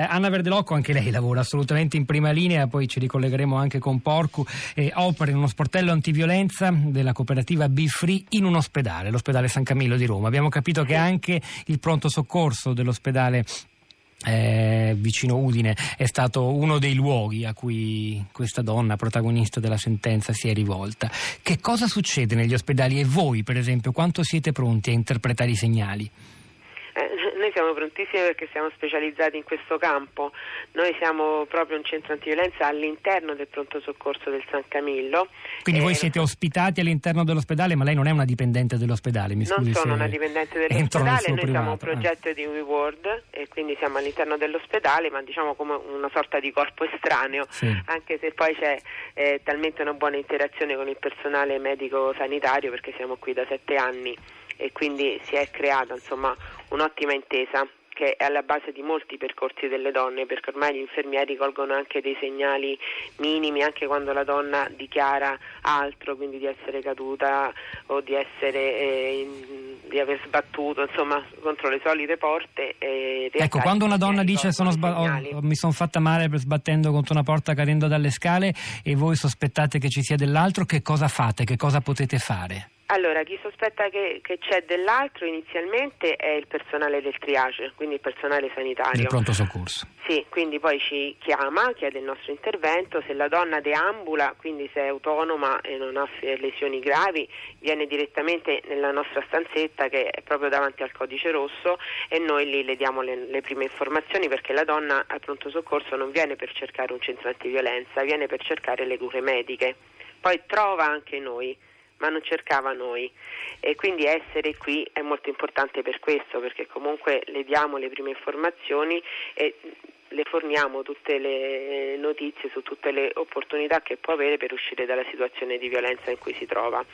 Eh, Anna Verdelocco, anche lei lavora assolutamente in prima linea, poi ci ricollegheremo anche con Porcu, eh, opera in uno sportello antiviolenza della cooperativa Be Free in un ospedale, l'ospedale San Camillo di Roma. Abbiamo capito che anche il pronto soccorso dell'ospedale eh, vicino Udine è stato uno dei luoghi a cui questa donna, protagonista della sentenza, si è rivolta. Che cosa succede negli ospedali e voi, per esempio, quanto siete pronti a interpretare i segnali? Prontissimi perché siamo specializzati in questo campo. Noi siamo proprio un centro antiviolenza all'interno del pronto soccorso del San Camillo. Quindi eh, voi siete ospitati all'interno dell'ospedale, ma lei non è una dipendente dell'ospedale, mi scusi. Non sono una dipendente dell'ospedale, noi privato. siamo un progetto eh. di WeWorld e quindi siamo all'interno dell'ospedale, ma diciamo come una sorta di corpo estraneo, sì. anche se poi c'è eh, talmente una buona interazione con il personale medico sanitario perché siamo qui da sette anni e quindi si è creata insomma, un'ottima intesa che è alla base di molti percorsi delle donne, perché ormai gli infermieri colgono anche dei segnali minimi anche quando la donna dichiara altro, quindi di essere caduta o di, essere, eh, di aver sbattuto insomma, contro le solite porte. Eh, ecco, quando una donna dice sono sba- oh, mi sono fatta male sbattendo contro una porta cadendo dalle scale e voi sospettate che ci sia dell'altro, che cosa fate? Che cosa potete fare? Allora, chi sospetta che, che, c'è dell'altro inizialmente è il personale del triage, quindi il personale sanitario. Del pronto soccorso. Sì, quindi poi ci chiama, chiede il nostro intervento, se la donna deambula, quindi se è autonoma e non ha lesioni gravi, viene direttamente nella nostra stanzetta che è proprio davanti al codice rosso e noi lì le diamo le, le prime informazioni perché la donna al pronto soccorso non viene per cercare un centro antiviolenza, viene per cercare le cure mediche. Poi trova anche noi ma non cercava noi. E quindi essere qui è molto importante per questo perché comunque le diamo le prime informazioni e le forniamo tutte le notizie su tutte le opportunità che può avere per uscire dalla situazione di violenza in cui si trova.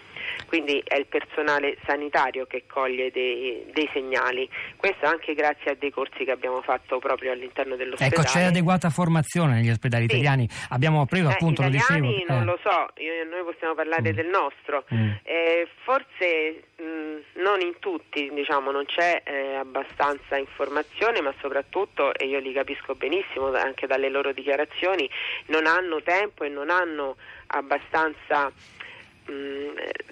Quindi è il personale sanitario che coglie dei, dei segnali, questo anche grazie a dei corsi che abbiamo fatto proprio all'interno dell'ospedale. Ecco, c'è adeguata formazione negli ospedali sì. italiani, abbiamo preso eh, appunto, lo dicevo. Eh. non lo so, io, noi possiamo parlare mm. del nostro, mm. eh, forse mh, mm, non in tutti, diciamo, non c'è eh, abbastanza informazione, ma soprattutto, e io li capisco benissimo anche dalle loro dichiarazioni, non hanno tempo e non hanno abbastanza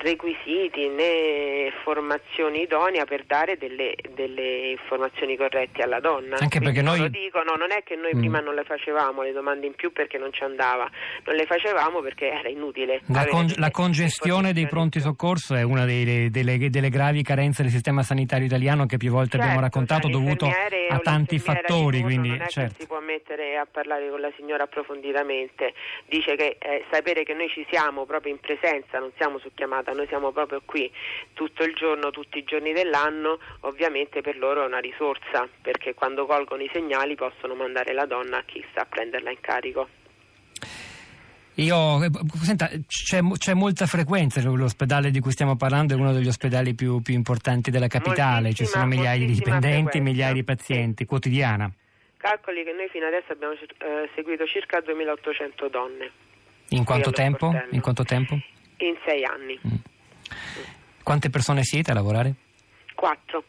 requisiti né formazione idonea per dare delle, delle, informazioni corrette alla donna. Anche Quindi perché noi... Lo dicono, non è che noi mm. prima non le facevamo le domande in più perché non ci andava, non le facevamo perché era inutile. La, con- la congestione dei pronti soccorso è una delle, delle, delle, gravi carenze del sistema sanitario italiano che più volte certo, abbiamo raccontato cioè, dovuto a tanti fattori. Quindi, non è certo. che si può mettere a parlare con la signora approfonditamente, dice che eh, sapere che noi ci siamo proprio in presenza, non siamo su chiamata, noi siamo proprio qui tutto il giorno, tutti i giorni dell'anno, ovviamente per loro è una risorsa perché quando colgono i segnali possono mandare la donna a chi sta a prenderla in carico. Io, eh, senta, c'è, c'è, molta frequenza, l'ospedale di cui stiamo parlando è uno degli ospedali più, più importanti della capitale, ci sono migliaia di dipendenti, frequenza. migliaia di pazienti, quotidiana. Calcoli che noi fino adesso abbiamo eh, seguito circa 2800 donne. In quanto, tempo? In quanto tempo? In sei anni. Mm. Quante persone siete a lavorare? Quattro.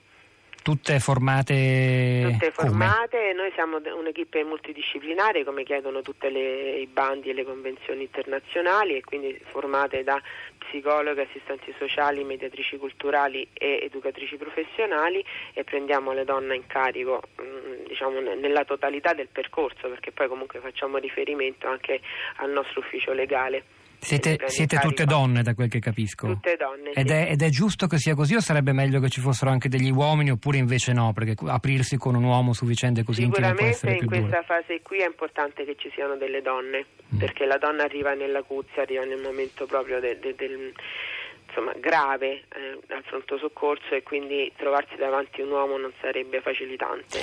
Tutte formate? Tutte formate, come? noi siamo un'equipe multidisciplinare come chiedono tutti i bandi e le convenzioni internazionali e quindi formate da psicologhe, assistenti sociali, mediatrici culturali e educatrici professionali e prendiamo le donne in carico mm, diciamo, nella totalità del percorso perché poi comunque facciamo riferimento anche al nostro ufficio legale. Siete, siete tutte donne da quel che capisco? Tutte donne. Ed, sì. è, ed, è, giusto che sia così o sarebbe meglio che ci fossero anche degli uomini oppure invece no? Perché aprirsi con un uomo su vicende così intime può essere più. Sicuramente in questa fase qui è importante che ci siano delle donne, mm. perché la donna arriva nella cuzia, arriva nel momento proprio de, de, del insomma, grave eh, al pronto soccorso e quindi trovarsi davanti un uomo non sarebbe facilitante.